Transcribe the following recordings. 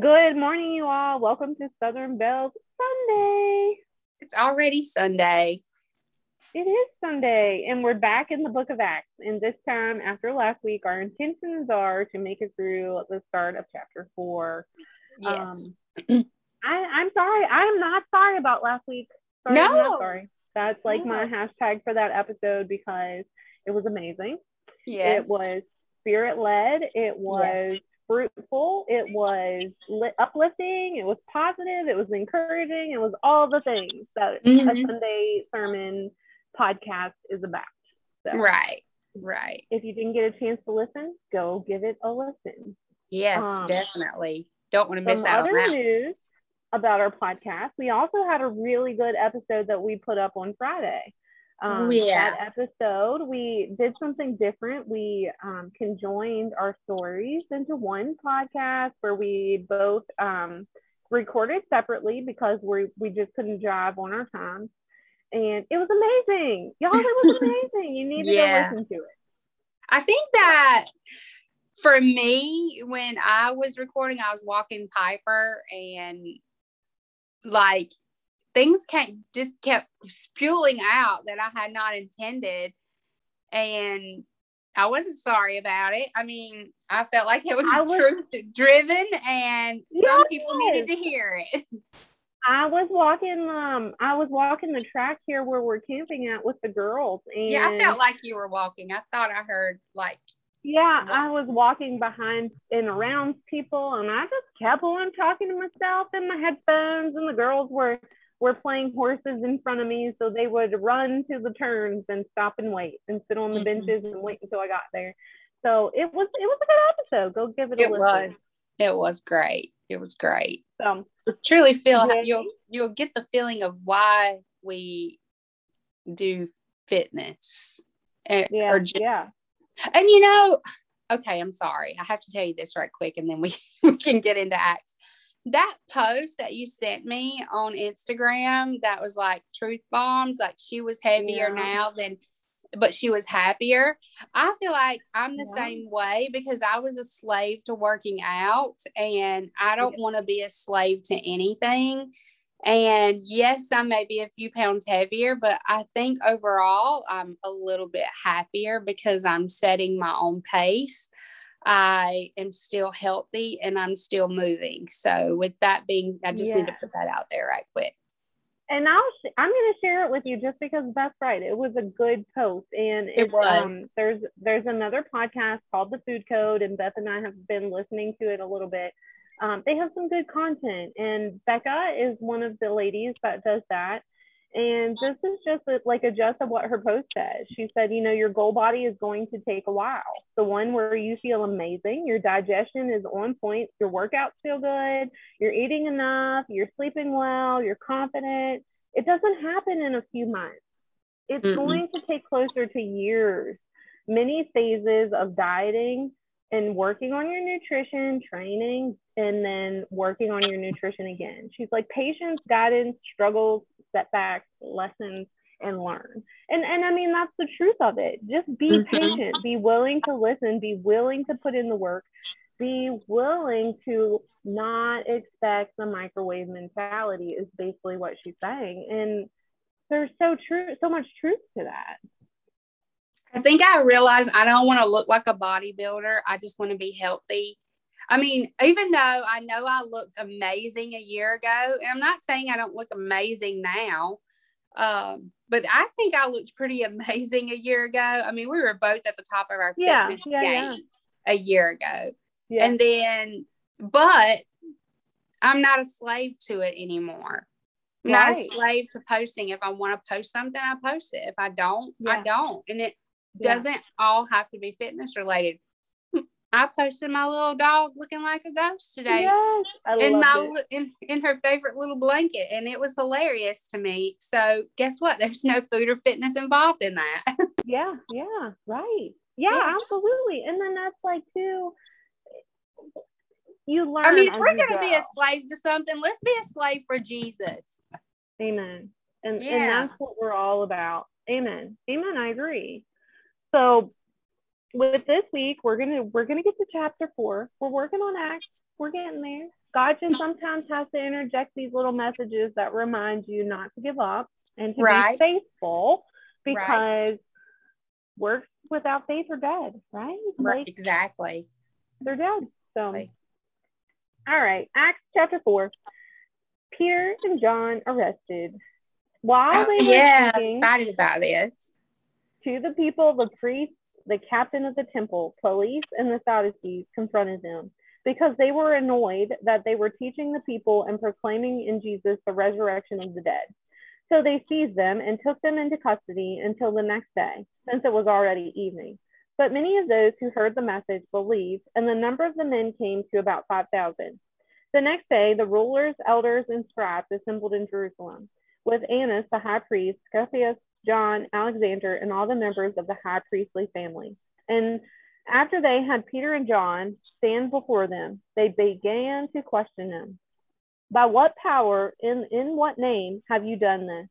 Good morning, you all. Welcome to Southern Bells Sunday. It's already Sunday. It is Sunday, and we're back in the book of Acts. And this time, after last week, our intentions are to make it through the start of chapter four. Yes. Um, I, I'm sorry. I am not sorry about last week. Sorry, No. Not sorry. That's like my hashtag for that episode because it was amazing. yes. It was spirit led. It was Yes. Fruitful. It was li- uplifting. It was positive. It was encouraging. It was all the things that a Mhm. Sunday sermon podcast is about. So Right. Right. if you didn't get a chance to listen, go give it a listen. Yes, Um, definitely. Don't want to miss out on other that. news about our podcast. We also had a really good episode that we put up on Friday. Um, yeah. That episode, we did something different. We um, conjoined our stories into one podcast where we both um, recorded separately because we we just couldn't drive on our time, and it was amazing, y'all. It was amazing. You need to Yeah. go listen to it. I think that for me, when I was recording, I was walking Piper and like things can't just kept spewing out that I had not intended. And I wasn't sorry about it. I mean, I felt like it was was- truth driven and some people needed to hear it. I was walking um I was walking the track here where we're camping at with the girls and Yeah, I felt like you were walking. I thought I heard like yeah, I was walking behind and around people and I just kept on talking to myself in my headphones and the girls were were playing horses in front of me so they would run to the turns and stop and wait and sit on the Mhm. benches and wait until I got there. So it was it was a good episode. Go give it a it listen. was. It was great. It was great. So truly feel Yeah. you'll you'll get the feeling of why we do fitness and, yeah, or ju- yeah. and you know okay i'm sorry i have to tell you this right quick and then we, we can get into acts that post that you sent me on instagram that was like truth bombs like she was heavier Yeah. now than but she was happier i feel like i'm the Yeah. same way because i was a slave to working out and i don't want to be a slave to anything and yes i may be a few pounds heavier but i think overall i'm a little bit happier because i'm setting my own pace i am still healthy and i'm still moving so with that being i just need to put that out there right quick and I'll sh- I'm gonna share it with you just because that's right. It was a good post, and It it's, was. Um, there's there's another podcast called The Food Code, and Beth and I have been listening to it a little bit. Um, they have some good content, and Becca is one of the ladies that does that. And this is just a, like a gist of what her post says. She said, you know, your goal body is going to take a while. The one where you feel amazing, your digestion is on point, your workouts feel good, you're eating enough, you're sleeping well, you're confident. It doesn't happen in a few months. It's Mm-mm. going to take closer to years. Many phases of dieting and working on your nutrition, training, and then working on your nutrition again. She's like patience, guidance, struggles, setbacks, lessons, and learn. And and I mean that's the truth of it. Just be Mhm. patient, be willing to listen, be willing to put in the work, be willing to not expect the microwave mentality is basically what she's saying. And there's so true so much truth to that. I think I realized I don't want to look like a bodybuilder. I just want to be healthy. I mean, even though I know I looked amazing a year ago, and I'm not saying I don't look amazing now, um, but I think I looked pretty amazing a year ago. I mean, we were both at the top of our Yeah, fitness yeah, yeah. game a year ago. Yeah. And then, but I'm not a slave to it anymore. I'm not a slave to posting. If I want to post something, I post it. If I don't, I don't. And it Yeah. doesn't all have to be fitness related. I posted my little dog looking like a ghost today Yes, I in my it. in, in her favorite little blanket and it was hilarious to me. So guess what? There's no food or fitness involved in that. Yeah, yeah, right. Yeah, Yeah. absolutely. And then that's like too you learn. I mean, if we're gonna be a slave to something, let's be a slave for Jesus. Amen. And and that's what we're all about. Amen. Amen. I agree. So with this week, we're gonna we're gonna get to chapter four. We're working on Acts. We're getting there. God just sometimes has to interject these little messages that remind you not to give up and to Right. be faithful because Right. works without faith are dead, right? Right. Like Exactly. they're dead. So, all right, Acts chapter four. Peter and John arrested while oh, they were Oh, yeah, speaking excited about this. To the people. The priests, the captain of the temple, police, and the Sadducees confronted them because they were annoyed that they were teaching the people and proclaiming in Jesus the resurrection of the dead. So they seized them and took them into custody until the next day, since it was already evening. But many of those who heard the message believed, and the number of the men came to about 5,000. The next day, the rulers, elders, and scribes assembled in Jerusalem with Annas, the high priest, Caiaphas, John, Alexander, and all the members of the high priestly family. And after they had Peter and John stand before them, they began to question them. By what power, in, in what name have you done this?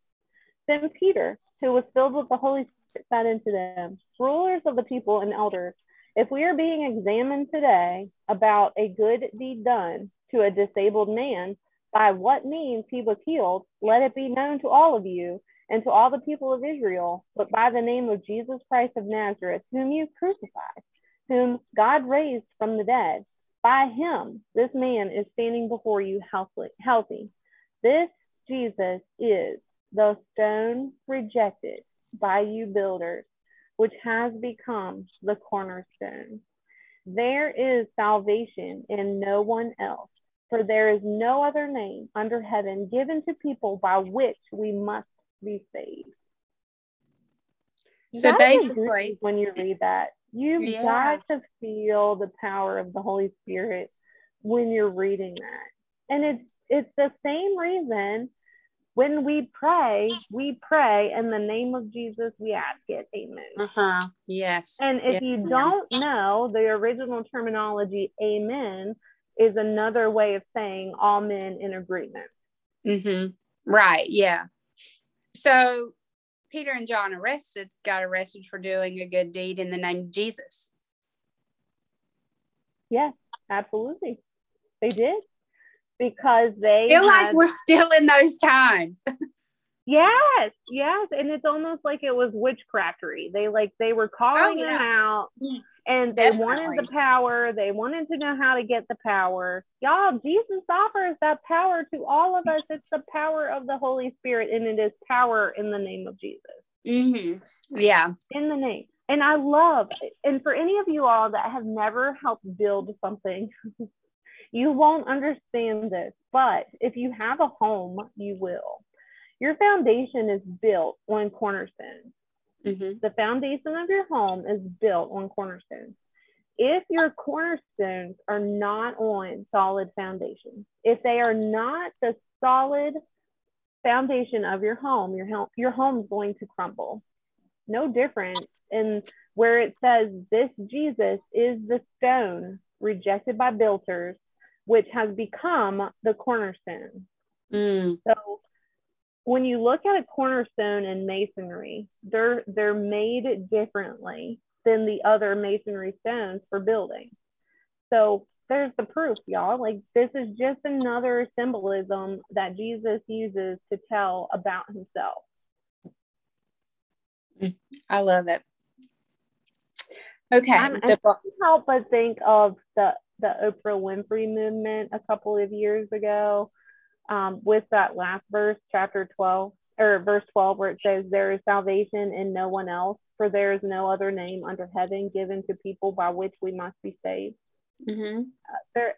Then Peter, who was filled with the Holy Spirit, said unto them, Rulers of the people and elders, if we are being examined today about a good deed done to a disabled man, by what means he was healed, let it be known to all of you and to all the people of Israel, but by the name of Jesus Christ of Nazareth, whom you crucified, whom God raised from the dead. By him, this man is standing before you healthy. This Jesus is the stone rejected by you builders, which has become the cornerstone. There is salvation in no one else, for there is no other name under heaven given to people by which we must You So basically- when you read that, you've Yes. got to feel the power of the Holy Spirit when you're reading that. And it's it's the same reason when we pray, we pray in the name of Jesus, we ask it. Amen. Uh huh. Yes. And if you don't know the original terminology, amen is another way of saying all men in agreement. Mm-hmm. Right. Yeah. So Peter and John arrested got arrested for doing a good deed in the name of Jesus. Yes, absolutely. They did. Because they feel like we're still in those times. Yes, yes. And it's almost like it was witchcraftery. They like they were calling Oh, them yeah. out Mm, and they wanted the power. They wanted to know how to get the power. Y'all, Jesus offers that power to all of us. It's the power of the Holy Spirit, and it is power in the name of Jesus. Mm-hmm. Yeah. In the name. And I love, and for any of you all that have never helped build something, you won't understand this. But if you have a home, you will. Your foundation is built on cornerstones Mm-hmm. the foundation of your home is built on cornerstones. If your cornerstones are not on solid foundations, if they are not the solid foundation of your home, your home your home's going to crumble. No different in where it says this Jesus is the stone rejected by builders, which has become the cornerstone. Mm. So when you look at a cornerstone in masonry, they're they're made differently than the other masonry stones for building. So there's the proof, y'all. Like this is just another symbolism that Jesus uses to tell about himself. I love it. Okay. Um, I'm- the help but think of the the Oprah Winfrey movement a couple of years ago um, with that last verse, chapter 12 or verse 12, where it says, There is salvation in no one else, for there is no other name under heaven given to people by which we must be saved. Mhm. There,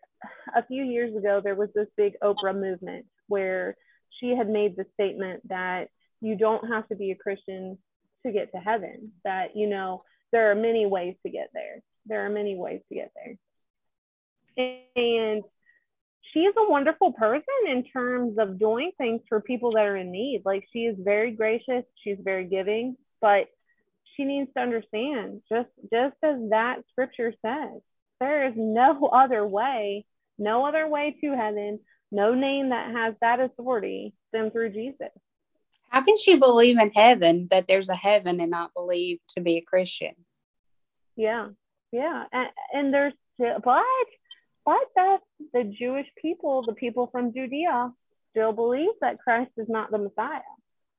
a few years ago, there was this big Oprah movement where she had made the statement that you don't have to be a Christian to get to heaven, that, you know, there are many ways to get there. There are many ways to get there. And she is a wonderful person in terms of doing things for people that are in need. Like she is very gracious, she's very giving, but she needs to understand just just as that scripture says, there is no other way, no other way to heaven, no name that has that authority than through Jesus. How can she believe in heaven that there's a heaven and not believe to be a Christian? Yeah, yeah, and, and there's but but that the Jewish people, the people from Judea, still believe that Christ is not the Messiah.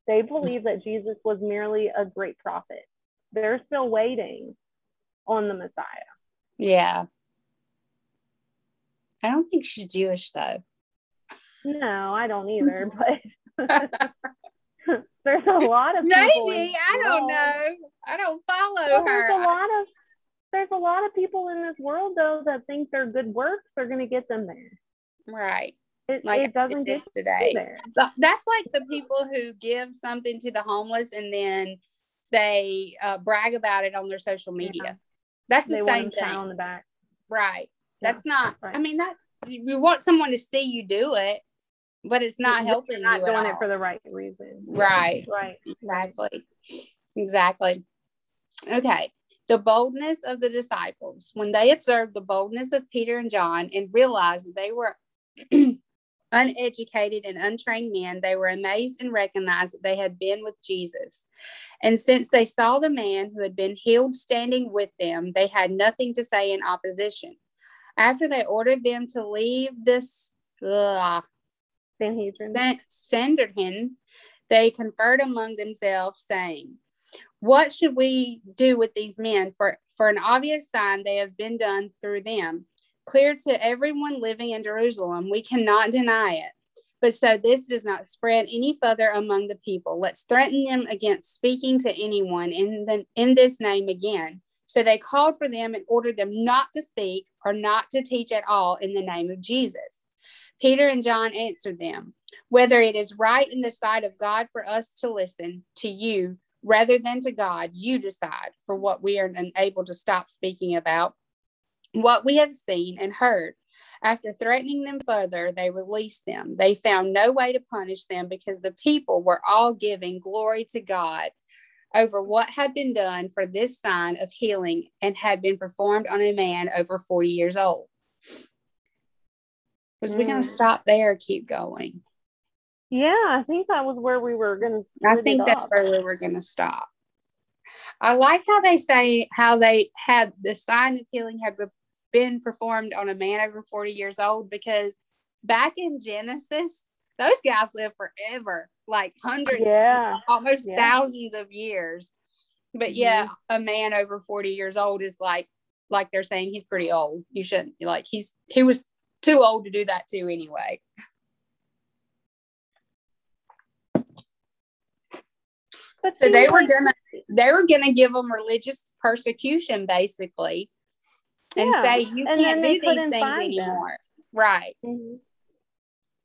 They believe that Jesus was merely a great prophet. They're still waiting on the Messiah. Yeah. I don't think she's Jewish though. No, I don't either, but there's a lot of maybe I don't know. I don't follow well, her. There's a lot of there's a lot of people in this world though that think their good works are going to get them there. Right. It, like it doesn't get today. There. That's like the people who give something to the homeless and then they uh, brag about it on their social media. Yeah. That's the they same thing. On the back. Right. Yeah. That's not. Right. I mean that you want someone to see you do it, but it's not You're helping not you. Not doing it for the right reason. Right. Right. Exactly. Exactly. Okay. The boldness of the disciples. When they observed the boldness of Peter and John and realized that they were uneducated and untrained men, they were amazed and recognized that they had been with Jesus. And since they saw the man who had been healed standing with them, they had nothing to say in opposition. After they ordered them to leave this uh, Sanhedrin, Sanhedrin, they conferred among themselves, saying, What should we do with these men? For, for an obvious sign they have been done through them clear to everyone living in Jerusalem. We cannot deny it. But so this does not spread any further among the people. Let's threaten them against speaking to anyone in, the, in this name again. So they called for them and ordered them not to speak or not to teach at all in the name of Jesus. Peter and John answered them, Whether it is right in the sight of God for us to listen to you rather than to God, you decide for what we are unable to stop speaking about what we have seen and heard. After threatening them further, they released them. They found no way to punish them because the people were all giving glory to God over what had been done for this sign of healing and had been performed on a man over 40 years old. Was mm. we going to stop there or keep going? Yeah, I think that was where we were going to. I think that's where we were going to stop. I like how they say how they had the sign of healing had been performed on a man over 40 years old because back in Genesis, those guys live forever, like hundreds, yeah. almost yeah. thousands of years. But yeah, mm-hmm. a man over 40 years old is like, like they're saying he's pretty old. You shouldn't like he's he was too old to do that too anyway. So they were gonna they were gonna give them religious persecution basically and yeah. say you and can't do these things anymore. Them. Right. Mm-hmm.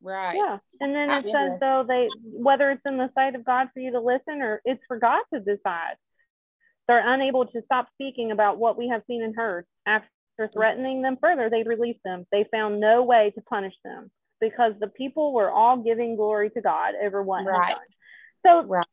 Right. Yeah. And then it says though they whether it's in the sight of God for you to listen or it's for God to decide. They're unable to stop speaking about what we have seen and heard. After threatening them further, they released them. They found no way to punish them because the people were all giving glory to God over what right. So right.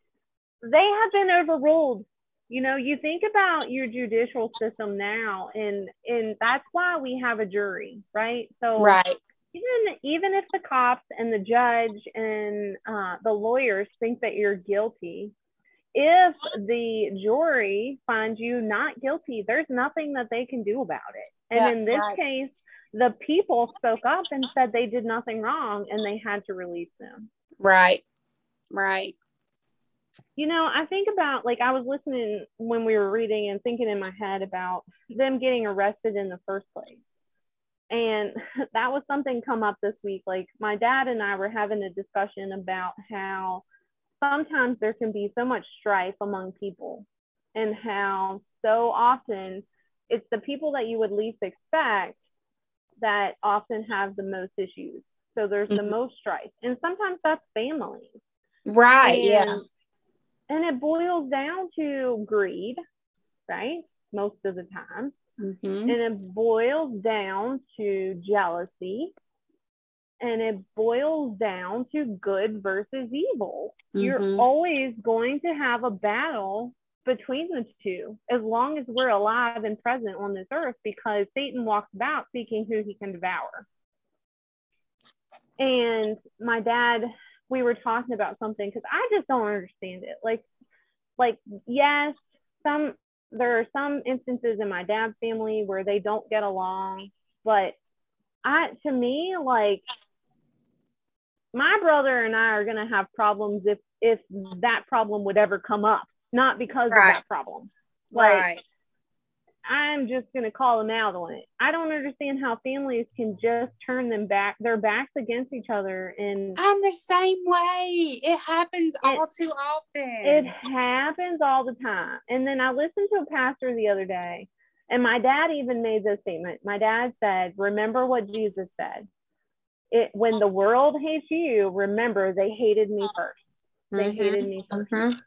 They have been overruled. You know you think about your judicial system now and and that's why we have a jury right? So right. even even if the cops and the judge and uh, the lawyers think that you're guilty if the jury finds you not guilty there's nothing that they can do about it. And yeah, in this right. case the people spoke up and said they did nothing wrong and they had to release them. Right. Right you know, I think about like I was listening when we were reading and thinking in my head about them getting arrested in the first place. And that was something come up this week. Like my dad and I were having a discussion about how sometimes there can be so much strife among people and how so often it's the people that you would least expect that often have the most issues. So there's mm-hmm. the most strife. And sometimes that's families. Right. And yeah and it boils down to greed, right? Most of the time. Mm-hmm. And it boils down to jealousy. And it boils down to good versus evil. Mm-hmm. You're always going to have a battle between the two as long as we're alive and present on this earth because Satan walks about seeking who he can devour. And my dad we were talking about something because I just don't understand it. Like, like yes, some there are some instances in my dad's family where they don't get along, but I to me like my brother and I are going to have problems if if that problem would ever come up, not because right. of that problem. Like right. I'm just going to call them out on it. I don't understand how families can just turn them back, their backs against each other. And I'm the same way. It happens it, all too often. It happens all the time. And then I listened to a pastor the other day, and my dad even made this statement. My dad said, Remember what Jesus said. It, when the world hates you, remember they hated me first. They mm-hmm. hated me 1st mm-hmm.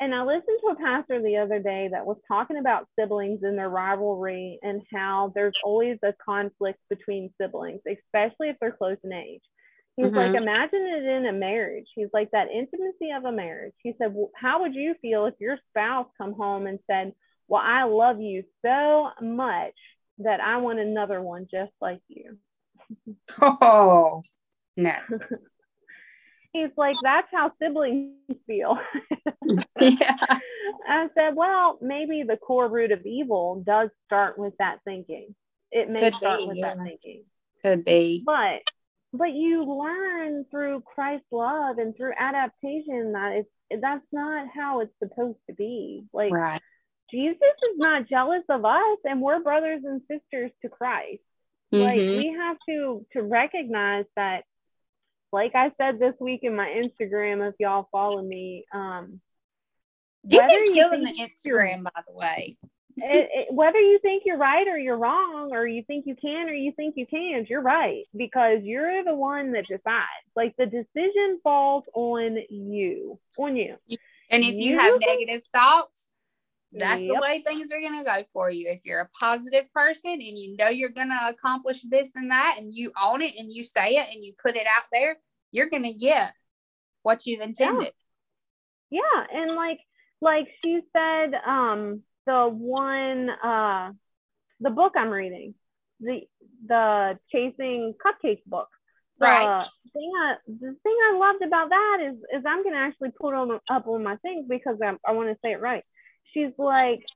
And I listened to a pastor the other day that was talking about siblings and their rivalry and how there's always a conflict between siblings, especially if they're close in age. He's mm-hmm. like, imagine it in a marriage. He's like, that intimacy of a marriage. He said, well, how would you feel if your spouse come home and said, well, I love you so much that I want another one just like you? Oh, no. he's like, that's how siblings feel. yeah. I said, well, maybe the core root of evil does start with that thinking. It may Could start be, with yeah. that thinking. Could be. But but you learn through Christ's love and through adaptation that it's that's not how it's supposed to be. Like right. Jesus is not jealous of us and we're brothers and sisters to Christ. Mm-hmm. Like we have to to recognize that like I said this week in my Instagram, if y'all follow me, um, You've been killing the Instagram, by the way. it, it, whether you think you're right or you're wrong, or you think you can or you think you can't, you're right because you're the one that decides. Like the decision falls on you, on you. And if you, you have negative thoughts, that's yep. the way things are going to go for you. If you're a positive person and you know you're going to accomplish this and that, and you own it and you say it and you put it out there, you're going to get what you've intended. Yeah. yeah. And like, like she said, um, the one, uh, the book I'm reading, the, the chasing cupcakes book. The right. Thing I, the thing I loved about that is, is I'm going to actually put on up on my things because I, I want to say it right she's like,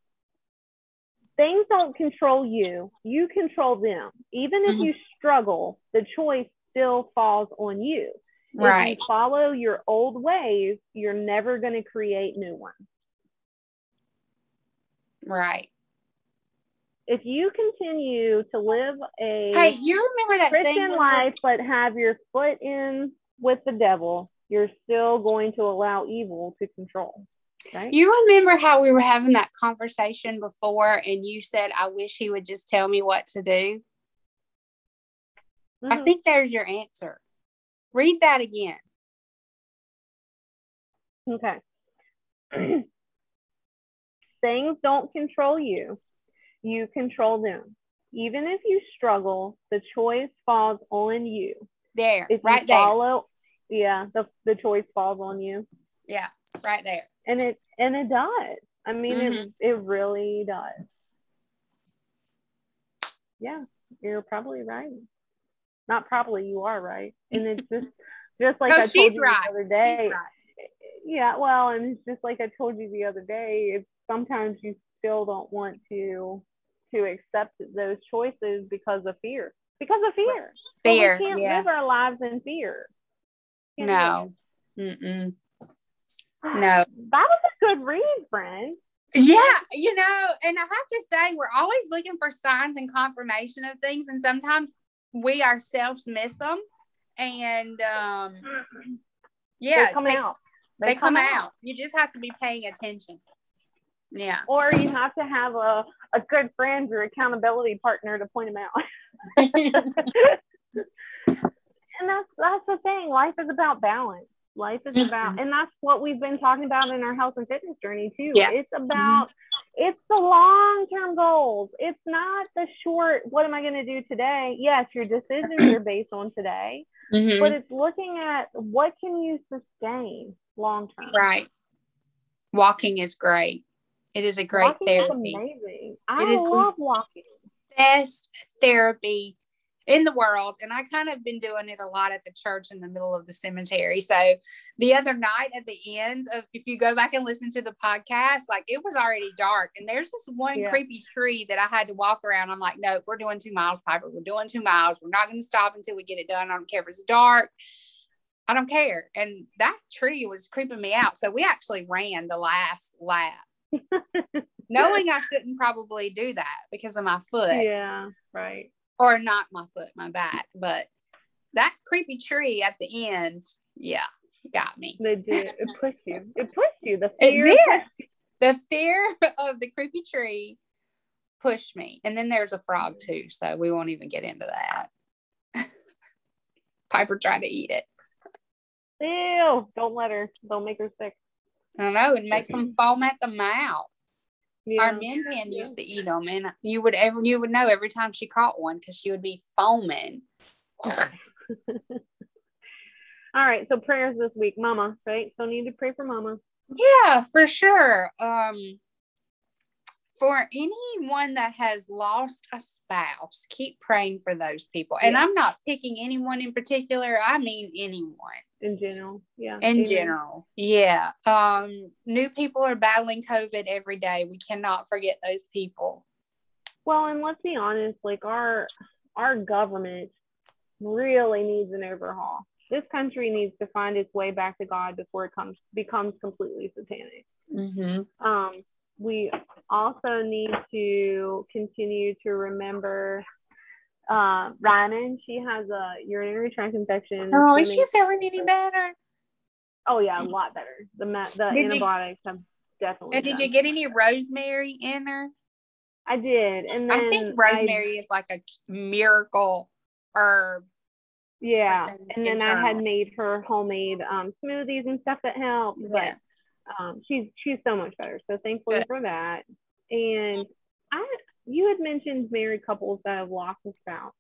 things don't control you, you control them. Even if mm-hmm. you struggle, the choice still falls on you. Right. If you follow your old ways, you're never going to create new ones. Right. If you continue to live a hey, you remember that Christian life, but have your foot in with the devil, you're still going to allow evil to control. Right. You remember how we were having that conversation before and you said, I wish he would just tell me what to do? Mm-hmm. I think there's your answer. Read that again. Okay. Things don't control you, you control them. Even if you struggle, the choice falls on you. There, if right you follow, there. Yeah, the, the choice falls on you. Yeah, right there and it and it does i mean mm-hmm. it, it really does yeah you're probably right not probably you are right and it's just just like no, i told you right. the other day right. yeah well and it's just like i told you the other day it's sometimes you still don't want to to accept those choices because of fear because of fear fear we can't yeah. live our lives in fear no Mm-mm. No. That was a good read, friend. Yeah, you know, and I have to say, we're always looking for signs and confirmation of things, and sometimes we ourselves miss them. And um, yeah, they come takes, out. They, they come, come out. out. You just have to be paying attention. Yeah. Or you have to have a, a good friend or accountability partner to point them out. and that's that's the thing. Life is about balance. Life is about, mm-hmm. and that's what we've been talking about in our health and fitness journey too. Yeah. It's mm-hmm. about, mm-hmm. it's the long term goals. It's not the short, what am I going to do today? Yes, your decisions are based on today, mm-hmm. but it's looking at what can you sustain long term. Right. Walking is great. It is a great walking therapy. amazing. I it is love walking. Best therapy in the world. And I kind of been doing it a lot at the church in the middle of the cemetery. So the other night at the end of, if you go back and listen to the podcast, like it was already dark. And there's this one yeah. creepy tree that I had to walk around. I'm like, no, we're doing two miles, Piper. We're doing two miles. We're not going to stop until we get it done. I don't care if it's dark. I don't care. And that tree was creeping me out. So we actually ran the last lap. knowing I shouldn't probably do that because of my foot. Yeah, right. Or not my foot, my back. But that creepy tree at the end, yeah, got me. They did. It pushed you. It pushed you. The fear. It did. The fear of the creepy tree pushed me. And then there's a frog too, so we won't even get into that. Piper tried to eat it. Ew! Don't let her. Don't make her sick. I know it makes them foam at the mouth. Yeah. Our min hen used to eat them, and you would ever you would know every time she caught one because she would be foaming. All right, so prayers this week, Mama. Right, so need to pray for Mama. Yeah, for sure. Um, for anyone that has lost a spouse, keep praying for those people. And I'm not picking anyone in particular. I mean anyone. In general. Yeah. In general. Yeah. Um, new people are battling COVID every day. We cannot forget those people. Well, and let's be honest, like our our government really needs an overhaul. This country needs to find its way back to God before it comes becomes completely satanic. Mm-hmm. Um, we also need to continue to remember uh, Rhiannon. She has a urinary tract infection. Oh, is she feeling any better? Oh yeah, a lot better. The the did antibiotics you, have definitely. And did you get any rosemary in her? I did, and I think rosemary I, is like a miracle herb. Yeah, and then internal. I had made her homemade um, smoothies and stuff that helped. Yeah. Um, she's she's so much better. So thankful Good. for that. And I you had mentioned married couples that have lost a spouse.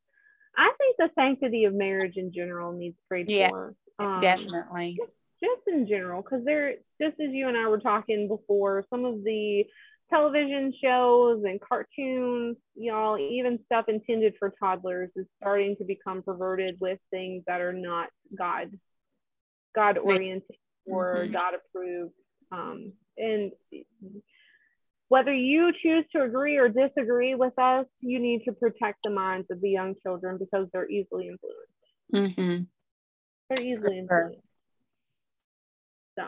I think the sanctity of marriage in general needs prayed yeah, for. Um, definitely. Just, just in general, because there, just as you and I were talking before, some of the television shows and cartoons, you know, even stuff intended for toddlers is starting to become perverted with things that are not God, God oriented or mm-hmm. God approved. Um, and whether you choose to agree or disagree with us, you need to protect the minds of the young children because they're easily influenced. Mm-hmm. They're easily influenced. So,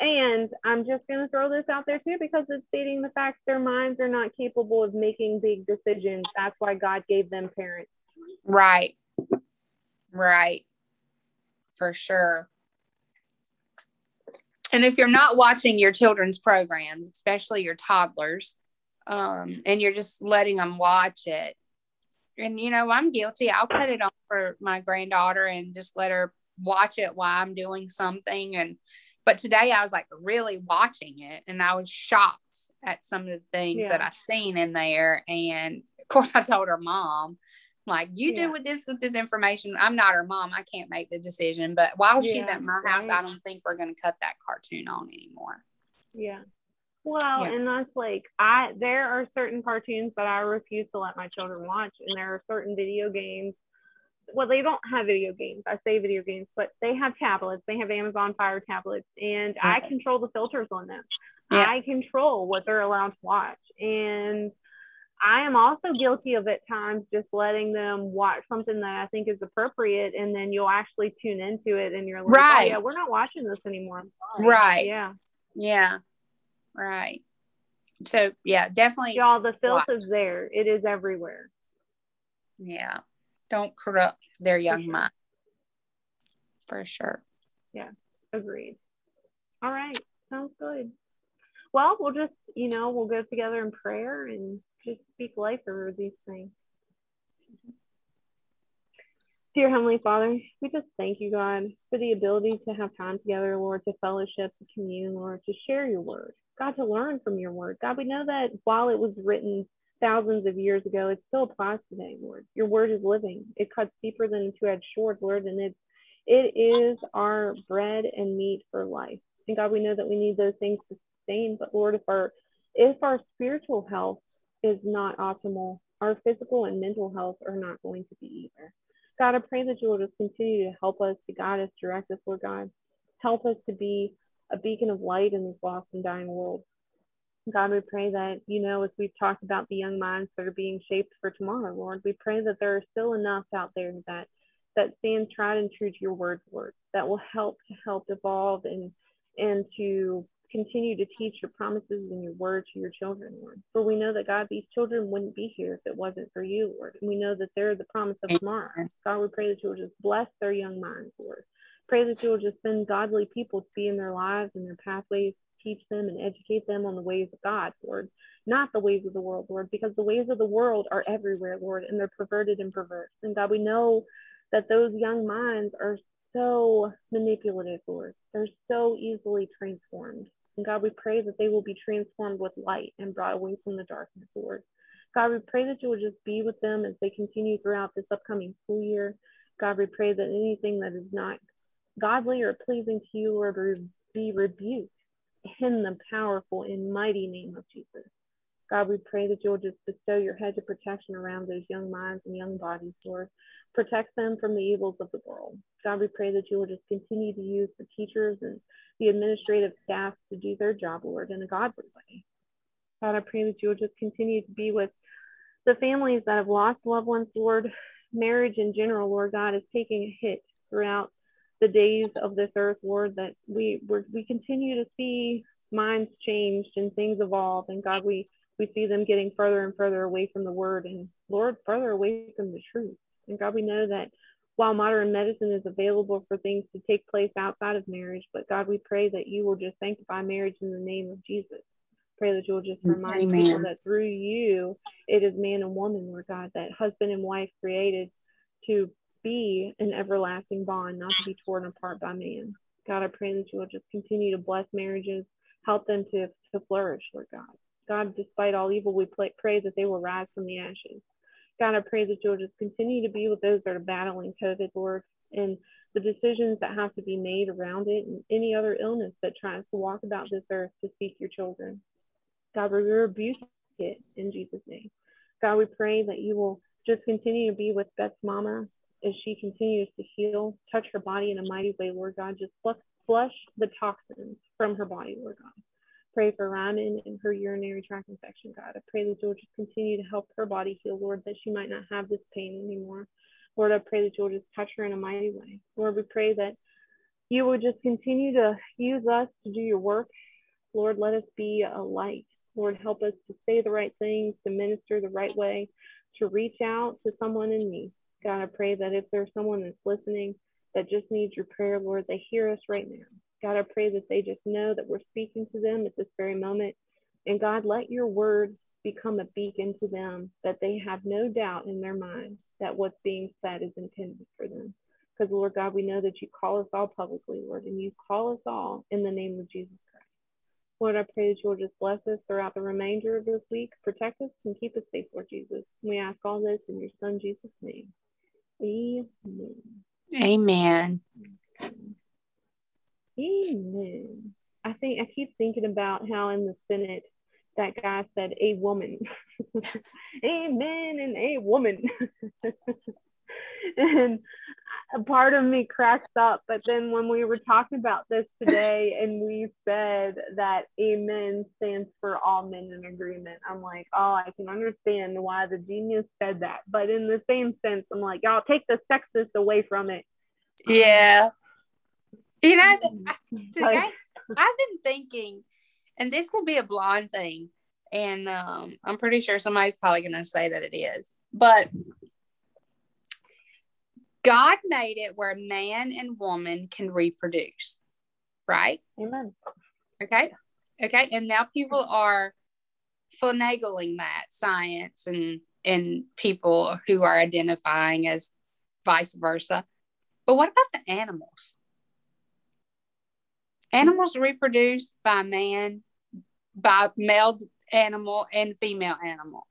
and I'm just going to throw this out there too because it's stating the fact their minds are not capable of making big decisions. That's why God gave them parents. Right. Right. For sure. And if you're not watching your children's programs, especially your toddlers, um, and you're just letting them watch it, and you know, I'm guilty. I'll put it on for my granddaughter and just let her watch it while I'm doing something. And but today I was like really watching it and I was shocked at some of the things yeah. that I seen in there. And of course I told her mom, like you yeah. do with this with this information. I'm not her mom. I can't make the decision. But while yeah, she's at my house, I don't think we're gonna cut that cartoon on anymore. Yeah. Well, yeah. and that's like I there are certain cartoons that I refuse to let my children watch, and there are certain video games. Well, they don't have video games. I say video games, but they have tablets. They have Amazon Fire tablets, and I control the filters on them. I control what they're allowed to watch, and I am also guilty of at times just letting them watch something that I think is appropriate, and then you'll actually tune into it, and you're like, right. Oh, yeah, we're not watching this anymore." Right. Yeah. Yeah. Right. So yeah, definitely. Y'all, the filth watch. is there. It is everywhere. Yeah. Don't corrupt their young sure. mind. For sure. Yeah. Agreed. All right. Sounds good. Well, we'll just, you know, we'll go together in prayer and speak life over these things. Dear Heavenly Father, we just thank you, God, for the ability to have time together, Lord, to fellowship, to commune, Lord, to share your word. God, to learn from your word. God, we know that while it was written thousands of years ago, it still applies today, Lord. Your word is living. It cuts deeper than a two-edged sword, Lord, and it, it is our bread and meat for life. And God, we know that we need those things to sustain, but Lord, if our if our spiritual health is not optimal, our physical and mental health are not going to be either. God, I pray that you will just continue to help us, to guide us, direct us, Lord God. Help us to be a beacon of light in this lost and dying world. God, we pray that, you know, as we've talked about the young minds that are being shaped for tomorrow, Lord, we pray that there are still enough out there that that stand tried and true to your word, Lord, that will help to help evolve and and to continue to teach your promises and your word to your children, Lord. For we know that God, these children wouldn't be here if it wasn't for you, Lord. And we know that they're the promise of tomorrow. God, we pray that you will just bless their young minds, Lord. Pray that you will just send godly people to be in their lives and their pathways, teach them and educate them on the ways of God, Lord, not the ways of the world, Lord, because the ways of the world are everywhere, Lord, and they're perverted and perverse. And God, we know that those young minds are so manipulative, Lord. They're so easily transformed. And God, we pray that they will be transformed with light and brought away from the darkness, Lord. God, we pray that you will just be with them as they continue throughout this upcoming school year. God, we pray that anything that is not godly or pleasing to you, Lord, be rebuked in the powerful and mighty name of Jesus. God, we pray that you'll just bestow your hedge of protection around those young minds and young bodies, Lord. Protect them from the evils of the world. God, we pray that you will just continue to use the teachers and the administrative staff to do their job, Lord, in a godly way. God, I pray that you will just continue to be with the families that have lost loved ones, Lord. Marriage in general, Lord God, is taking a hit throughout the days of this earth, Lord, that we we continue to see minds changed and things evolve. And God, we we see them getting further and further away from the word and Lord, further away from the truth. And God, we know that while modern medicine is available for things to take place outside of marriage, but God, we pray that you will just sanctify marriage in the name of Jesus. Pray that you'll just remind Amen. people that through you, it is man and woman, Lord God, that husband and wife created to be an everlasting bond, not to be torn apart by man. God, I pray that you will just continue to bless marriages, help them to, to flourish, Lord God. God, despite all evil, we pray that they will rise from the ashes. God, I pray that you'll just continue to be with those that are battling COVID, Lord, and the decisions that have to be made around it and any other illness that tries to walk about this earth to seek your children. God, we rebuke it in Jesus' name. God, we pray that you will just continue to be with Beth's mama as she continues to heal, touch her body in a mighty way, Lord God. Just flush the toxins from her body, Lord God. Pray for Ryman and her urinary tract infection, God. I pray that you'll just continue to help her body heal, Lord, that she might not have this pain anymore. Lord, I pray that you'll just touch her in a mighty way. Lord, we pray that you will just continue to use us to do your work. Lord, let us be a light. Lord, help us to say the right things, to minister the right way, to reach out to someone in need. God, I pray that if there's someone that's listening that just needs your prayer, Lord, they hear us right now. God, I pray that they just know that we're speaking to them at this very moment. And God, let your word become a beacon to them that they have no doubt in their mind that what's being said is intended for them. Because, Lord God, we know that you call us all publicly, Lord, and you call us all in the name of Jesus Christ. Lord, I pray that you'll just bless us throughout the remainder of this week, protect us, and keep us safe, Lord Jesus. We ask all this in your Son, Jesus' name. Amen. Amen. Amen. I think I keep thinking about how in the Senate that guy said a woman. Amen and a woman. and a part of me cracks up. But then when we were talking about this today and we said that amen stands for all men in agreement, I'm like, oh, I can understand why the genius said that. But in the same sense, I'm like, y'all take the sexist away from it. Yeah. You know, so I've been thinking, and this could be a blonde thing, and um, I'm pretty sure somebody's probably going to say that it is, but God made it where man and woman can reproduce, right? Amen. Okay. Okay. And now people are finagling that science and and people who are identifying as vice versa. But what about the animals? Animals reproduce by man, by male animal and female animal.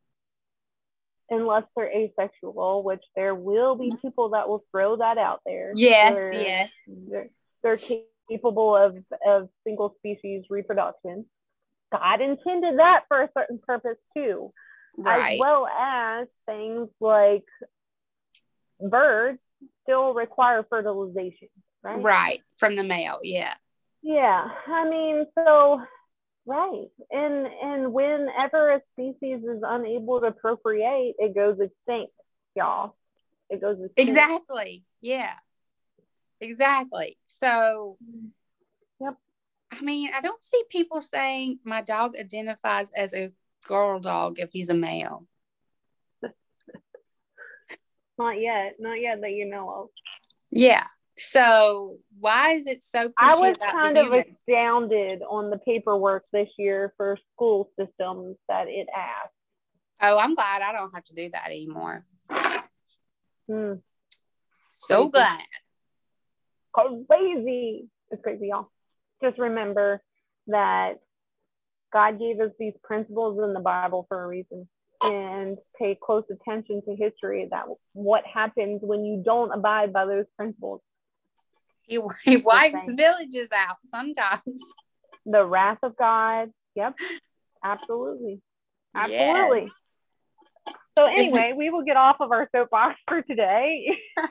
Unless they're asexual, which there will be mm-hmm. people that will throw that out there. Yes, they're, yes. They're, they're capable of, of single species reproduction. God intended that for a certain purpose too. Right. as well as things like birds still require fertilization, right? Right. From the male. Yeah. Yeah, I mean, so right, and and whenever a species is unable to procreate, it goes extinct, y'all. It goes extinct. Exactly. Yeah. Exactly. So, Yep. I mean, I don't see people saying my dog identifies as a girl dog if he's a male. Not yet, not yet that you know of. Yeah. So why is it so? I was kind of humans? astounded on the paperwork this year for school systems that it asked. Oh, I'm glad I don't have to do that anymore. Hmm. So Crazy. glad. crazy. It's crazy, y'all. Just remember that God gave us these principles in the Bible for a reason. And pay close attention to history that what happens when you don't abide by those principles. He, he wipes villages out sometimes. The wrath of God. Yep. Absolutely. Absolutely. Yes. So anyway, we will get off of our soapbox for today.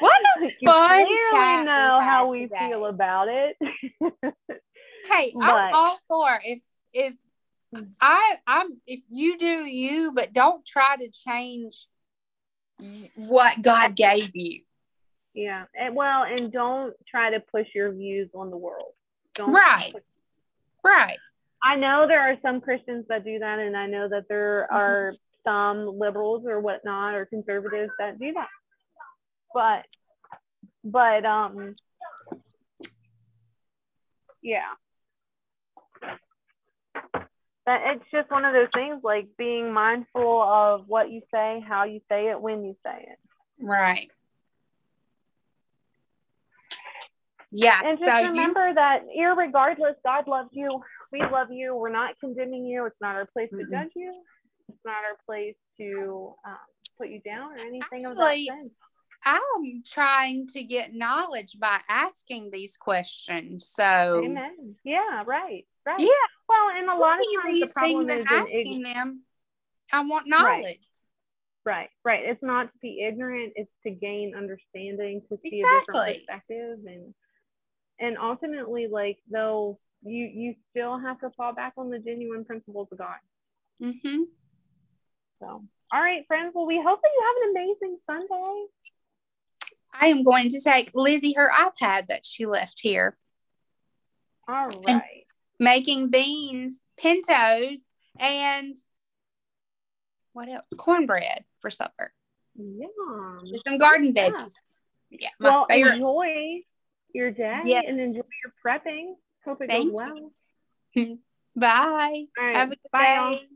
What a you fun clearly we know how we today. feel about it. Hey, But- I'm all for if if I I'm if you do you, but don't try to change what God gave you. Yeah. And well, and don't try to push your views on the world. Don't Right. push- Right. I know there are some Christians that do that, and I know that there are some liberals or whatnot or conservatives that do that. But but um yeah. That it's just one of those things like being mindful of what you say, how you say it, when you say it. Right. Yeah. And just so you remember that irregardless, God loves you. We love you. We're not condemning you. It's not our place to Mm-mm. judge you. It's not our place to um, put you down or anything of that sense. I'm trying to get knowledge by asking these questions. So Amen. Yeah, right. Right. Yeah. Well, and a lot of times the problem things is and in ig- asking them, I want knowledge. right, right. It's not to be ignorant. It's to gain understanding, to see a different perspective, and and ultimately, like though you you still have to fall back on the genuine principles of God. Mm-hmm. So, all right, friends. Well, we hope that you have an amazing Sunday. I am going to take Lizzie her iPad that she left here, All right. making beans, pintos, and what else? Cornbread for supper. yeah some garden Yeah. veggies. Yeah, my Well, favorite. enjoy your day Yes. and enjoy your prepping. Hope it Thank goes you. well. Bye. All right. Have a good Bye, day.